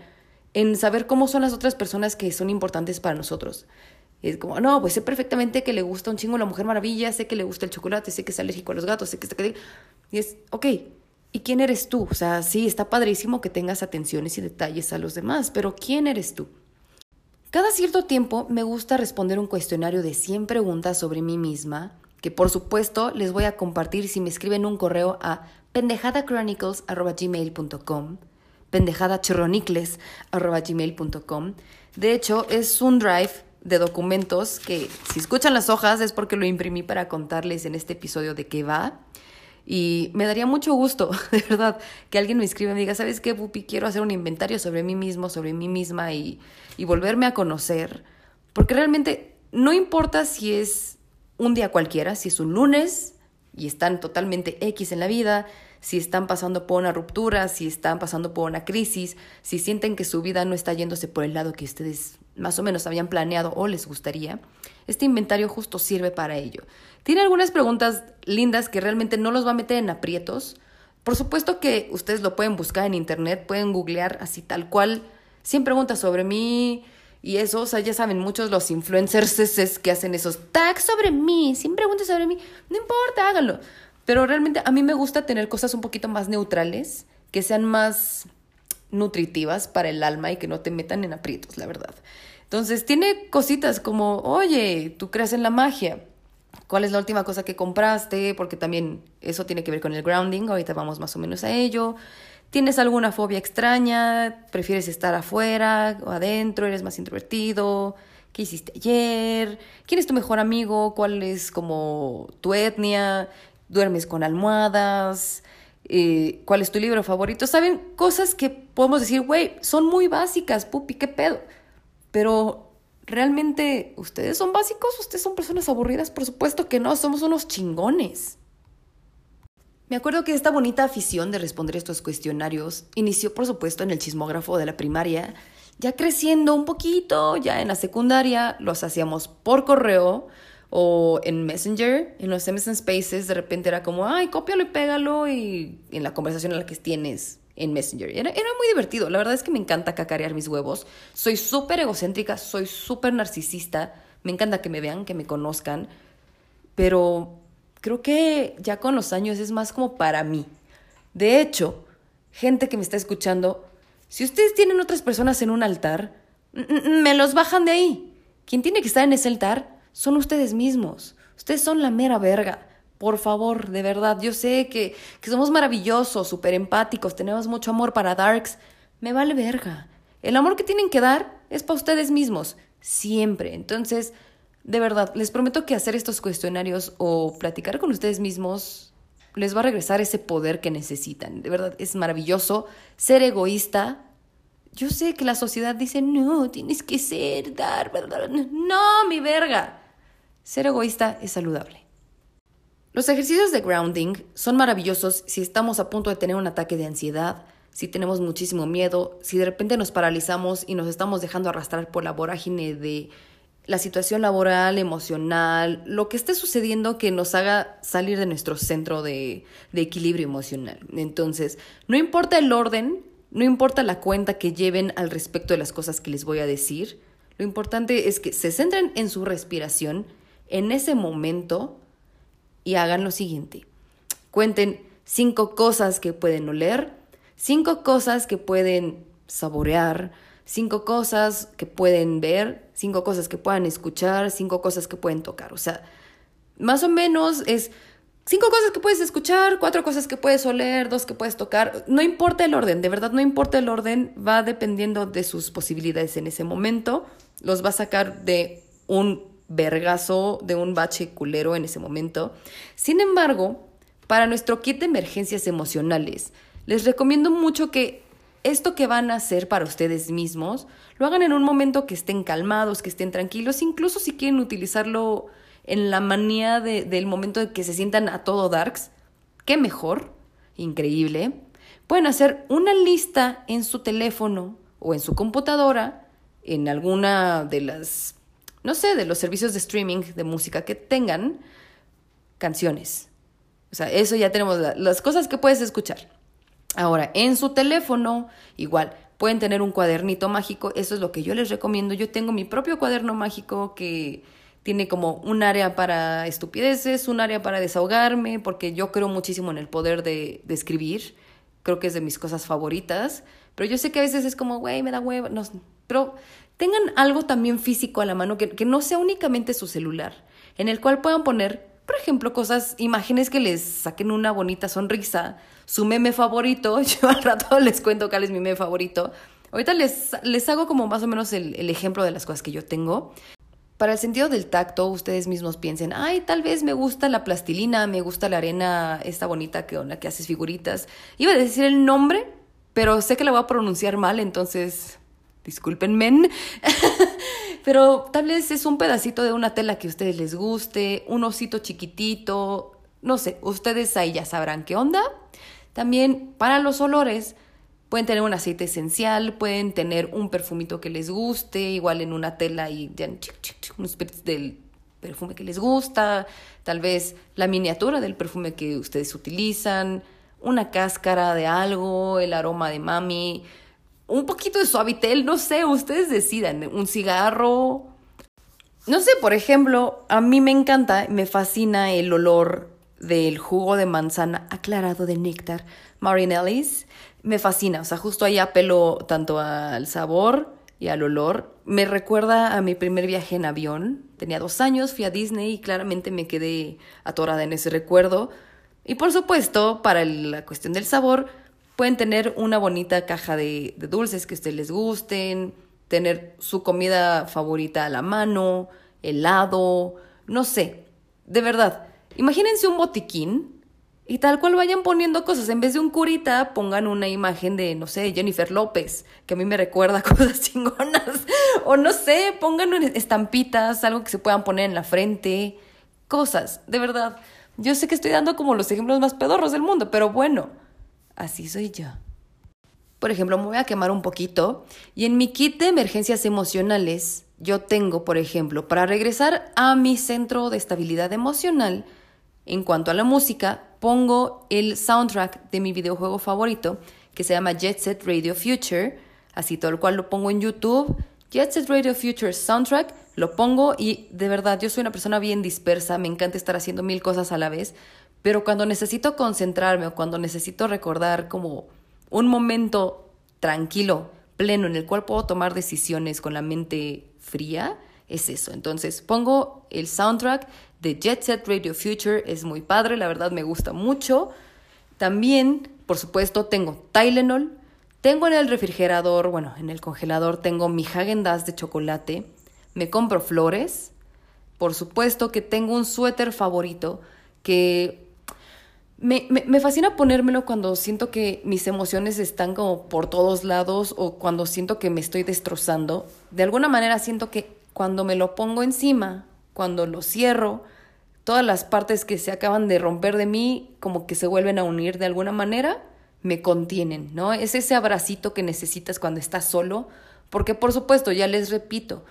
en saber cómo son las otras personas que son importantes para nosotros. Y es como, no, pues sé perfectamente que le gusta un chingo la Mujer Maravilla, sé que le gusta el chocolate, sé que es alérgico a los gatos, sé que está... Y es, ok, ¿y quién eres tú? O sea, sí, está padrísimo que tengas atenciones y detalles a los demás, pero ¿quién eres tú? Cada cierto tiempo me gusta responder un cuestionario de 100 preguntas sobre mí misma, que por supuesto les voy a compartir si me escriben un correo a pendejadachronicles.gmail.com pendejadachronicles.gmail.com De hecho, es un drive de documentos que si escuchan las hojas es porque lo imprimí para contarles en este episodio de qué va. Y me daría mucho gusto, de verdad, que alguien me escriba y me diga, ¿sabes qué, Pupi? Quiero hacer un inventario sobre mí mismo, sobre mí misma y, y volverme a conocer. Porque realmente no importa si es un día cualquiera, si es un lunes y están totalmente X en la vida, si están pasando por una ruptura, si están pasando por una crisis, si sienten que su vida no está yéndose por el lado que ustedes más o menos habían planeado o les gustaría, este inventario justo sirve para ello. Tiene algunas preguntas lindas que realmente no los va a meter en aprietos. Por supuesto que ustedes lo pueden buscar en internet, pueden googlear así tal cual, 100 preguntas sobre mí y eso, o sea, ya saben, muchos los influencers que hacen esos tags sobre mí, 100 preguntas sobre mí, no importa, háganlo. Pero realmente a mí me gusta tener cosas un poquito más neutrales, que sean más nutritivas para el alma y que no te metan en aprietos, la verdad. Entonces, tiene cositas como, oye, tú crees en la magia. ¿Cuál es la última cosa que compraste? Porque también eso tiene que ver con el grounding. Ahorita vamos más o menos a ello. ¿Tienes alguna fobia extraña? ¿Prefieres estar afuera o adentro? ¿Eres más introvertido? ¿Qué hiciste ayer? ¿Quién es tu mejor amigo? ¿Cuál es como tu etnia? ¿Duermes con almohadas? Eh, cuál es tu libro favorito. Saben, cosas que podemos decir, güey, son muy básicas, pupi, qué pedo. Pero realmente, ¿ustedes son básicos? ¿Ustedes son personas aburridas? Por supuesto que no, somos unos chingones. Me acuerdo que esta bonita afición de responder estos cuestionarios inició, por supuesto, en el chismógrafo de la primaria. Ya creciendo un poquito, ya en la secundaria, los hacíamos por correo o en Messenger, en los MSN Spaces, de repente era como, ay, cópialo y pégalo y en la conversación en la que tienes en Messenger. Era, era muy divertido, la verdad es que me encanta cacarear mis huevos. Soy súper egocéntrica, soy súper narcisista, me encanta que me vean, que me conozcan, pero creo que ya con los años es más como para mí. De hecho, gente que me está escuchando, si ustedes tienen otras personas en un altar, me los bajan de ahí. Quien tiene que estar en ese altar son ustedes mismos. Ustedes son la mera verga. Por favor, de verdad, yo sé que, que somos maravillosos, súper empáticos, tenemos mucho amor para Darks. Me vale verga. El amor que tienen que dar es para ustedes mismos, siempre. Entonces, de verdad, les prometo que hacer estos cuestionarios o platicar con ustedes mismos les va a regresar ese poder que necesitan. De verdad, es maravilloso ser egoísta. Yo sé que la sociedad dice, no, tienes que ser, dar. No, mi verga. Ser egoísta es saludable. Los ejercicios de grounding son maravillosos si estamos a punto de tener un ataque de ansiedad, si tenemos muchísimo miedo, si de repente nos paralizamos y nos estamos dejando arrastrar por la vorágine de la situación laboral, emocional, lo que esté sucediendo que nos haga salir de nuestro centro de, de equilibrio emocional. Entonces, no importa el orden, no importa la cuenta que lleven al respecto de las cosas que les voy a decir, lo importante es que se centren en su respiración en ese momento y hagan lo siguiente. Cuenten cinco cosas que pueden oler, cinco cosas que pueden saborear, cinco cosas que pueden ver, cinco cosas que puedan escuchar, cinco cosas que pueden tocar. O sea, más o menos es cinco cosas que puedes escuchar, cuatro cosas que puedes oler, dos que puedes tocar. No importa el orden, de verdad no importa el orden, va dependiendo de sus posibilidades en ese momento. Los va a sacar de un vergazo, de un bache culero en ese momento. Sin embargo, para nuestro kit de emergencias emocionales, les recomiendo mucho que esto que van a hacer para ustedes mismos, lo hagan en un momento que estén calmados, que estén tranquilos, incluso si quieren utilizarlo en la manía de- del momento en que se sientan a todo darks, qué mejor, increíble. Pueden hacer una lista en su teléfono o en su computadora, en alguna de las, no sé, de los servicios de streaming de música que tengan, canciones. O sea, eso ya tenemos la- las cosas que puedes escuchar. Ahora, en su teléfono, igual, pueden tener un cuadernito mágico, eso es lo que yo les recomiendo. Yo tengo mi propio cuaderno mágico que tiene como un área para estupideces, un área para desahogarme, porque yo creo muchísimo en el poder de, de escribir. Creo que es de mis cosas favoritas. Pero yo sé que a veces es como, güey, me da hueva. No, pero tengan algo también físico a la mano que, que no sea únicamente su celular, en el cual puedan poner, por ejemplo, cosas, imágenes que les saquen una bonita sonrisa, su meme favorito. Yo al rato les cuento cuál es mi meme favorito. Ahorita les, les hago como más o menos el, el ejemplo de las cosas que yo tengo. Para el sentido del tacto, ustedes mismos piensen, ay, tal vez me gusta la plastilina, me gusta la arena, esta bonita que, con la que haces figuritas. Iba a decir el nombre, pero sé que la voy a pronunciar mal, entonces discúlpenme. pero tal vez es un pedacito de una tela que a ustedes les guste, un osito chiquitito, no sé, ustedes ahí ya sabrán qué onda. También para los olores, Pueden tener un aceite esencial, pueden tener un perfumito que les guste, igual en una tela y unos del perfume que les gusta, tal vez la miniatura del perfume que ustedes utilizan, una cáscara de algo, el aroma de mami, un poquito de suavitel, no sé, ustedes decidan, un cigarro. No sé, por ejemplo, a mí me encanta, me fascina el olor del jugo de manzana aclarado de néctar Marinelli's. Me fascina, o sea, justo ahí apelo tanto al sabor y al olor. Me recuerda a mi primer viaje en avión. Tenía dos años, fui a Disney y claramente me quedé atorada en ese recuerdo. Y por supuesto, para la cuestión del sabor, pueden tener una bonita caja de, de dulces que a ustedes les gusten, tener su comida favorita a la mano, helado, no sé. De verdad, imagínense un botiquín y tal cual vayan poniendo cosas. En vez de un curita, pongan una imagen de, no sé, Jennifer López, que a mí me recuerda cosas chingonas. O no sé, pongan estampitas, algo que se puedan poner en la frente. Cosas, de verdad. Yo sé que estoy dando como los ejemplos más pedorros del mundo, pero bueno, así soy yo. Por ejemplo, me voy a quemar un poquito y en mi kit de emergencias emocionales yo tengo, por ejemplo, para regresar a mi centro de estabilidad emocional, en cuanto a la música, pongo el soundtrack de mi videojuego favorito, que se llama Jet Set Radio Future, así tal cual lo pongo en YouTube. Jet Set Radio Future Soundtrack, lo pongo y de verdad yo soy una persona bien dispersa, me encanta estar haciendo mil cosas a la vez, Pero cuando necesito concentrarme o cuando necesito recordar como un momento tranquilo, pleno, en el cual puedo tomar decisiones con la mente fría, es eso. Entonces pongo el soundtrack de Jet Set Radio Future, es muy padre, la verdad me gusta mucho. También, por supuesto, tengo Tylenol, tengo en el refrigerador, bueno, en el congelador tengo mi Häagen Dazs de chocolate, me compro flores, por supuesto que tengo un suéter favorito que me, me, me, fascina ponérmelo cuando siento que mis emociones están como por todos lados o cuando siento que me estoy destrozando. De alguna manera siento que cuando me lo pongo encima, cuando lo cierro, todas las partes que se acaban de romper de mí como que se vuelven a unir de alguna manera, me contienen, ¿no? Es ese abracito que necesitas cuando estás solo, porque por supuesto, ya les repito,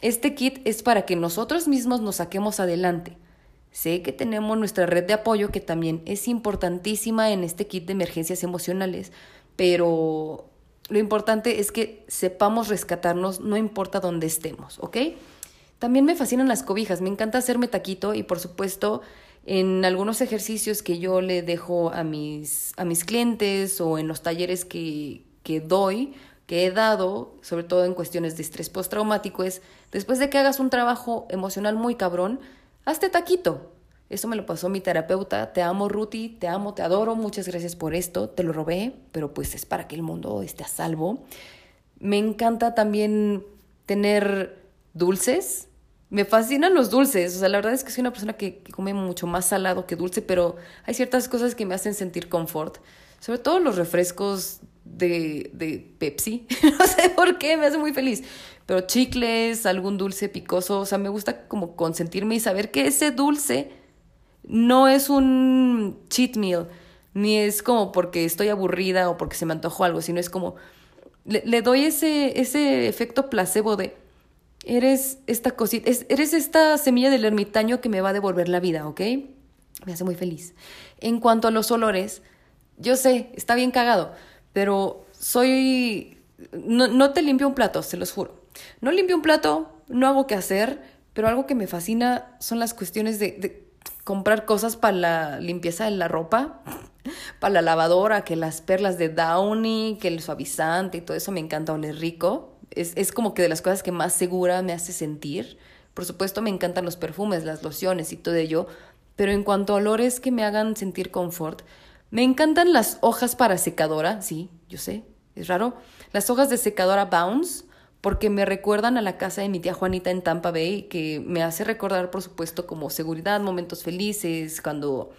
este kit es para que nosotros mismos nos saquemos adelante. Sé que tenemos nuestra red de apoyo que también es importantísima en este kit de emergencias emocionales, pero lo importante es que sepamos rescatarnos no importa dónde estemos, ¿ok? También me fascinan las cobijas, me encanta hacerme taquito y por supuesto en algunos ejercicios que yo le dejo a mis, a mis clientes o en los talleres que, que doy, que he dado, sobre todo en cuestiones de estrés postraumático, es después de que hagas un trabajo emocional muy cabrón, hazte taquito. Eso me lo pasó mi terapeuta. Te amo, Ruti, te amo, te adoro. Muchas gracias por esto. Te lo robé, pero pues es para que el mundo esté a salvo. Me encanta también tener dulces. Me fascinan los dulces. O sea, la verdad es que soy una persona que, come mucho más salado que dulce, pero hay ciertas cosas que me hacen sentir confort. Sobre todo los refrescos de, de Pepsi. no sé por qué, me hace muy feliz. Pero chicles, algún dulce picoso. O sea, me gusta como consentirme y saber que ese dulce no es un cheat meal, ni es como porque estoy aburrida o porque se me antojó algo, sino es como le, le doy ese, ese efecto placebo de eres esta cosita, es, eres esta semilla del ermitaño que me va a devolver la vida, ¿ok? Me hace muy feliz. En cuanto a los olores, yo sé, está bien cagado, pero soy... No, no te limpio un plato, se los juro. No limpio un plato, no hago qué hacer, pero algo que me fascina son las cuestiones de, de comprar cosas para la limpieza de la ropa, para la lavadora, que las perlas de Downy, que el suavizante y todo eso me encanta oler rico. Es, es como que de las cosas que más segura me hace sentir. Por supuesto me encantan los perfumes, las lociones y todo ello, pero en cuanto a olores que me hagan sentir confort, me encantan las hojas para secadora, sí, yo sé, es raro. Las hojas de secadora Bounce, porque me recuerdan a la casa de mi tía Juanita en Tampa Bay, que me hace recordar, por supuesto, como seguridad, momentos felices, cuando...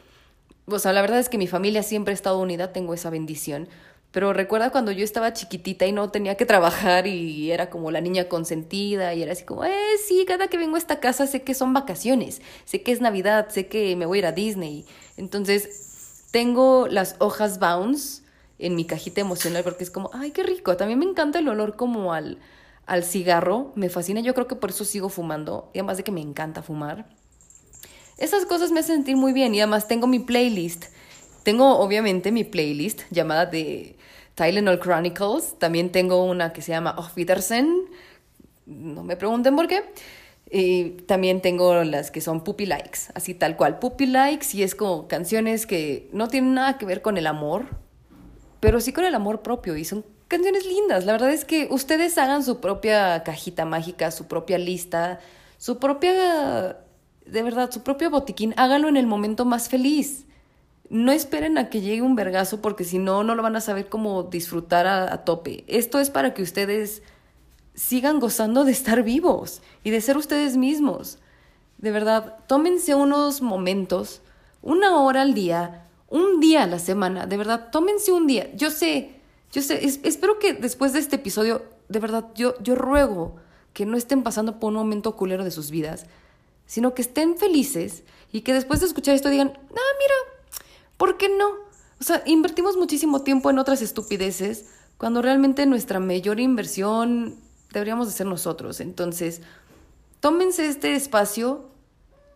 O sea, la verdad es que mi familia siempre ha estado unida, tengo esa bendición. Pero recuerda cuando yo estaba chiquitita y no tenía que trabajar y era como la niña consentida y era así como, eh, sí, cada que vengo a esta casa sé que son vacaciones, sé que es Navidad, sé que me voy a ir a Disney. Entonces, tengo las hojas Bounce en mi cajita emocional porque es como, ay, qué rico. También me encanta el olor como al, al cigarro, me fascina, yo creo que por eso sigo fumando, y además de que me encanta fumar. Esas cosas me hacen sentir muy bien y además tengo mi playlist. Tengo obviamente mi playlist llamada de Tylenol Chronicles, también tengo una que se llama Off Peterson, no me pregunten por qué. Y también tengo las que son Puppy Likes, así tal cual. Puppy Likes y es como canciones que no tienen nada que ver con el amor, pero sí con el amor propio y son canciones lindas. La verdad es que ustedes hagan su propia cajita mágica, su propia lista, su propia, de verdad, su propio botiquín. Háganlo en el momento más feliz. No esperen a que llegue un vergazo porque si no, no lo van a saber cómo disfrutar a, tope. Esto es para que ustedes sigan gozando de estar vivos y de ser ustedes mismos. De verdad, tómense unos momentos, una hora al día, un día a la semana, de verdad, tómense un día. Yo sé, yo sé, es, espero que después de este episodio, de verdad, yo, yo ruego que no estén pasando por un momento culero de sus vidas, sino que estén felices y que después de escuchar esto digan, ah, mira, ¿por qué no? O sea, invertimos muchísimo tiempo en otras estupideces cuando realmente nuestra mayor inversión deberíamos de ser nosotros. Entonces, tómense este espacio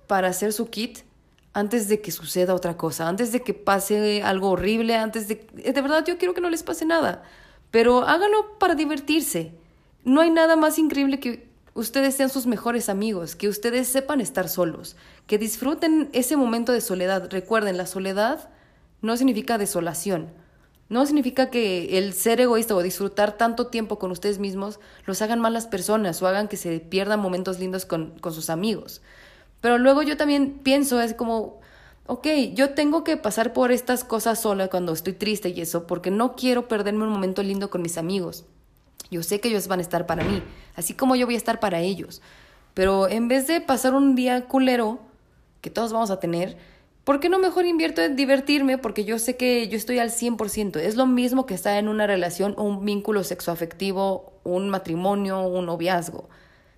para hacer su kit antes de que suceda otra cosa, antes de que pase algo horrible, antes de... De verdad yo quiero que no les pase nada, pero háganlo para divertirse. No hay nada más increíble que ustedes sean sus mejores amigos, que ustedes sepan estar solos, que disfruten ese momento de soledad. Recuerden, la soledad no significa desolación. No significa que el ser egoísta o disfrutar tanto tiempo con ustedes mismos los hagan malas personas o hagan que se pierdan momentos lindos con, con sus amigos. Pero luego yo también pienso, es como, ok, yo tengo que pasar por estas cosas sola cuando estoy triste y eso, porque no quiero perderme un momento lindo con mis amigos. Yo sé que ellos van a estar para mí, así como yo voy a estar para ellos. Pero en vez de pasar un día culero, que todos vamos a tener, ¿por qué no mejor invierto en divertirme? Porque yo sé que yo estoy al 100%. Es lo mismo que estar en una relación un vínculo sexoafectivo, un matrimonio, un noviazgo.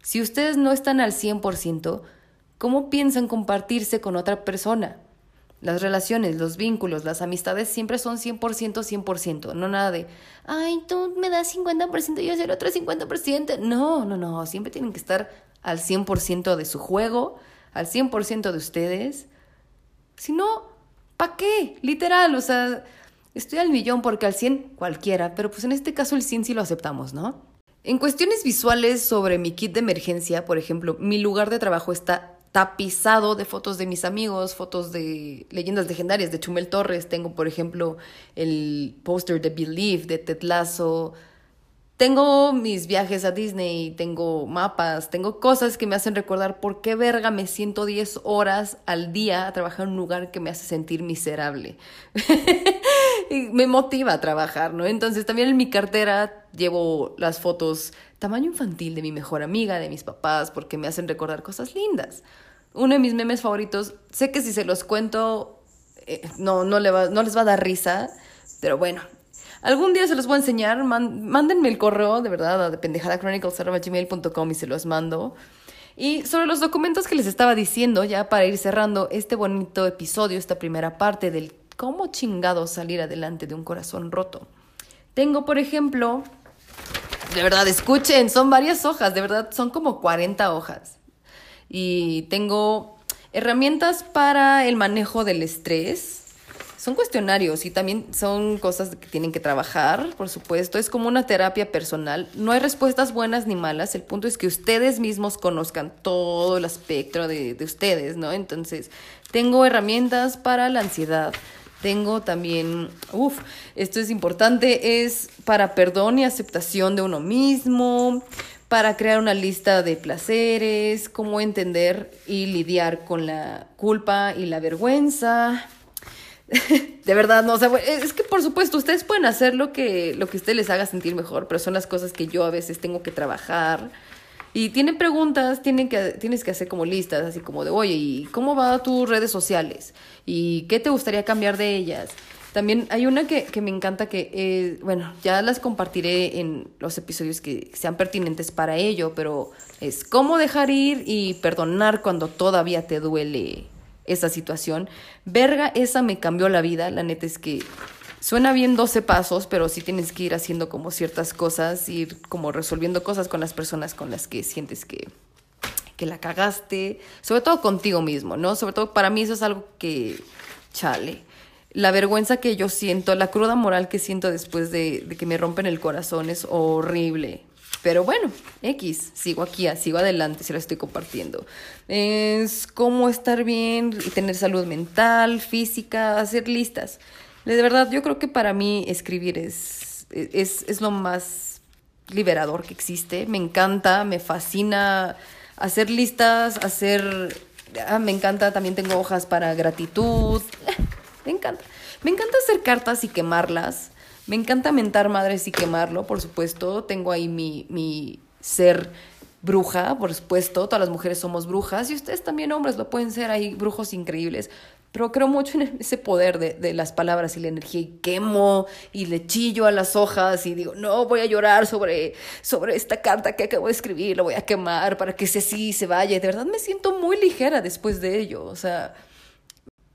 Si ustedes no están al 100%, ¿cómo piensan compartirse con otra persona? Las relaciones, los vínculos, las amistades siempre son 100%, 100%, no nada de, ay, tú me das 50% y yo el otro 50%. No, no, no, siempre tienen que estar al 100% de su juego, al 100% de ustedes. Si no, ¿pa' qué? Literal, o sea, estoy al millón porque al 100 cualquiera, pero pues en este caso el 100 sí lo aceptamos, ¿no? En cuestiones visuales sobre mi kit de emergencia, por ejemplo, mi lugar de trabajo está tapizado de fotos de mis amigos, fotos de leyendas legendarias de Chumel Torres. Tengo, por ejemplo, el póster de Believe de Ted Lasso. Tengo mis viajes a Disney, tengo mapas, tengo cosas que me hacen recordar por qué verga me siento 10 horas al día a trabajar en un lugar que me hace sentir miserable. y me motiva a trabajar, ¿no? Entonces también en mi cartera llevo las fotos tamaño infantil de mi mejor amiga, de mis papás, porque me hacen recordar cosas lindas uno de mis memes favoritos. Sé que si se los cuento, eh, no, no, le va, no les va a dar risa, pero bueno. Algún día se los voy a enseñar. mándenme el correo, de verdad, a pendejadachronicles.com y se los mando. Y sobre los documentos que les estaba diciendo, ya para ir cerrando este bonito episodio, esta primera parte del cómo chingado salir adelante de un corazón roto. Tengo, por ejemplo, de verdad, escuchen, son varias hojas, de verdad, son como 40 hojas y tengo herramientas para el manejo del estrés. Son cuestionarios y también son cosas que tienen que trabajar, por supuesto. Es como una terapia personal. No hay respuestas buenas ni malas. El punto es que ustedes mismos conozcan todo el espectro de, de ustedes, ¿no? Entonces, tengo herramientas para la ansiedad. Tengo también, uff, esto es importante, es para perdón y aceptación de uno mismo para crear una lista de placeres, cómo entender y lidiar con la culpa y la vergüenza. de verdad, no, o es que por supuesto ustedes pueden hacer lo que, lo que usted les haga sentir mejor, pero son las cosas que yo a veces tengo que trabajar. Y tienen preguntas, tienen que, tienes que hacer como listas, así como de, oye, ¿y cómo va tus redes sociales? ¿Y qué te gustaría cambiar de ellas? También hay una que, que me encanta que, eh, bueno, ya las compartiré en los episodios que sean pertinentes para ello, pero es cómo dejar ir y perdonar cuando todavía te duele esa situación. Verga, esa me cambió la vida, la neta es que suena bien 12 pasos, pero sí tienes que ir haciendo como ciertas cosas, ir como resolviendo cosas con las personas con las que sientes que, que la cagaste, sobre todo contigo mismo, ¿no? Sobre todo para mí eso es algo que, chale la vergüenza que yo siento, la cruda moral que siento después de, que me rompen el corazón es horrible. Pero bueno, X, sigo aquí, sigo adelante, se lo estoy compartiendo. Es cómo estar bien y tener salud mental, física, hacer listas. De verdad, yo creo que para mí escribir es, es, es lo más liberador que existe. Me encanta, me fascina hacer listas, hacer... Ah, me encanta, también tengo hojas para gratitud. Me encanta. Me encanta hacer cartas y quemarlas. Me encanta mentar madres y quemarlo, por supuesto. Tengo ahí mi, mi ser bruja, por supuesto. Todas las mujeres somos brujas y ustedes también hombres lo pueden ser. Hay brujos increíbles. Pero creo mucho en ese poder de, de, las palabras y la energía y quemo y le chillo a las hojas y digo, no, voy a llorar sobre, sobre esta carta que acabo de escribir, lo voy a quemar para que se así se vaya. Y de verdad me siento muy ligera después de ello. O sea,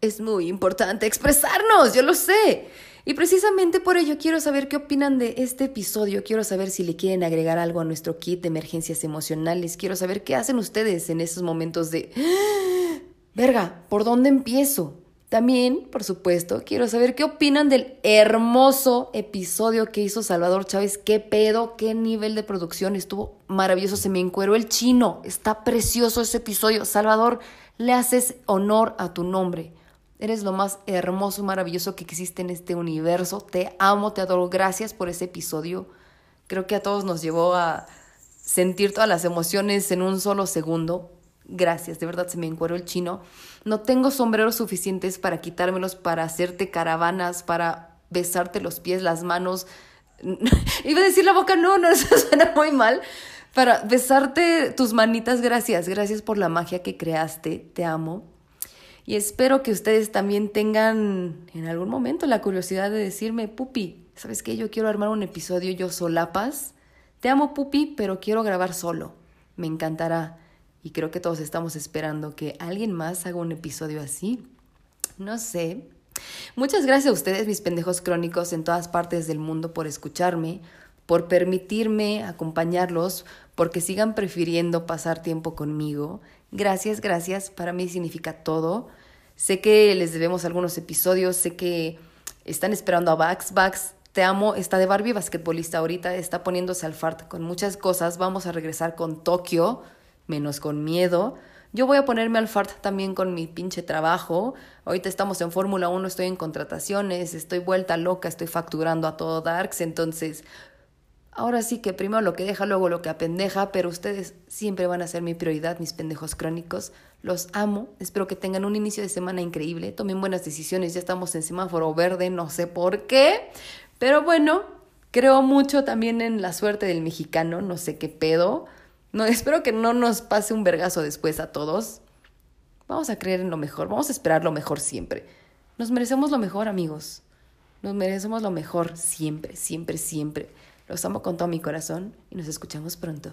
es muy importante expresarnos, yo lo sé. Y precisamente por ello quiero saber qué opinan de este episodio, quiero saber si le quieren agregar algo a nuestro kit de emergencias emocionales, quiero saber qué hacen ustedes en esos momentos de... Verga, ¿por dónde empiezo? También, por supuesto, quiero saber qué opinan del hermoso episodio que hizo Salvador Chávez. ¿Qué pedo? ¿Qué nivel de producción? Estuvo maravilloso. Se me encueró el chino. Está precioso ese episodio. Salvador, le haces honor a tu nombre. Eres lo más hermoso, maravilloso que existe en este universo. Te amo, te adoro. Gracias por ese episodio. Creo que a todos nos llevó a sentir todas las emociones en un solo segundo. Gracias, de verdad se me encuero el chino. No tengo sombreros suficientes para quitármelos, para hacerte caravanas, para besarte los pies, las manos. Iba a decir la boca, no, no, eso suena muy mal. Para besarte tus manitas, gracias, gracias por la magia que creaste, te amo. Y espero que ustedes también tengan en algún momento la curiosidad de decirme, Pupi, ¿sabes qué? Yo quiero armar un episodio yo solapas. Te amo, Pupi, pero quiero grabar solo. Me encantará. Y creo que todos estamos esperando que alguien más haga un episodio así. No sé. Muchas gracias a ustedes, mis pendejos crónicos en todas partes del mundo, por escucharme, por permitirme acompañarlos, porque sigan prefiriendo pasar tiempo conmigo. Gracias, gracias. Para mí significa todo. Sé que les debemos algunos episodios, sé que están esperando a Bax. Bax, te amo, está de Barbie basquetbolista ahorita, está poniéndose al fart con muchas cosas. Vamos a regresar con Tokio menos con miedo. Yo voy a ponerme al fart también con mi pinche trabajo. Ahorita estamos en Fórmula 1, estoy en contrataciones, estoy vuelta loca, estoy facturando a todo Darks, entonces ahora sí que primero lo que deja, luego lo que apendeja, pero ustedes siempre van a ser mi prioridad, mis pendejos crónicos. Los amo, espero que tengan un inicio de semana increíble, tomen buenas decisiones, ya estamos en semáforo verde, no sé por qué, pero bueno, creo mucho también en la suerte del mexicano, no sé qué pedo. No, espero que no nos pase un vergazo después a todos. Vamos a creer en lo mejor, vamos a esperar lo mejor siempre. Nos merecemos lo mejor, amigos. Nos merecemos lo mejor siempre, siempre, siempre. Los amo con todo mi corazón y nos escuchamos pronto.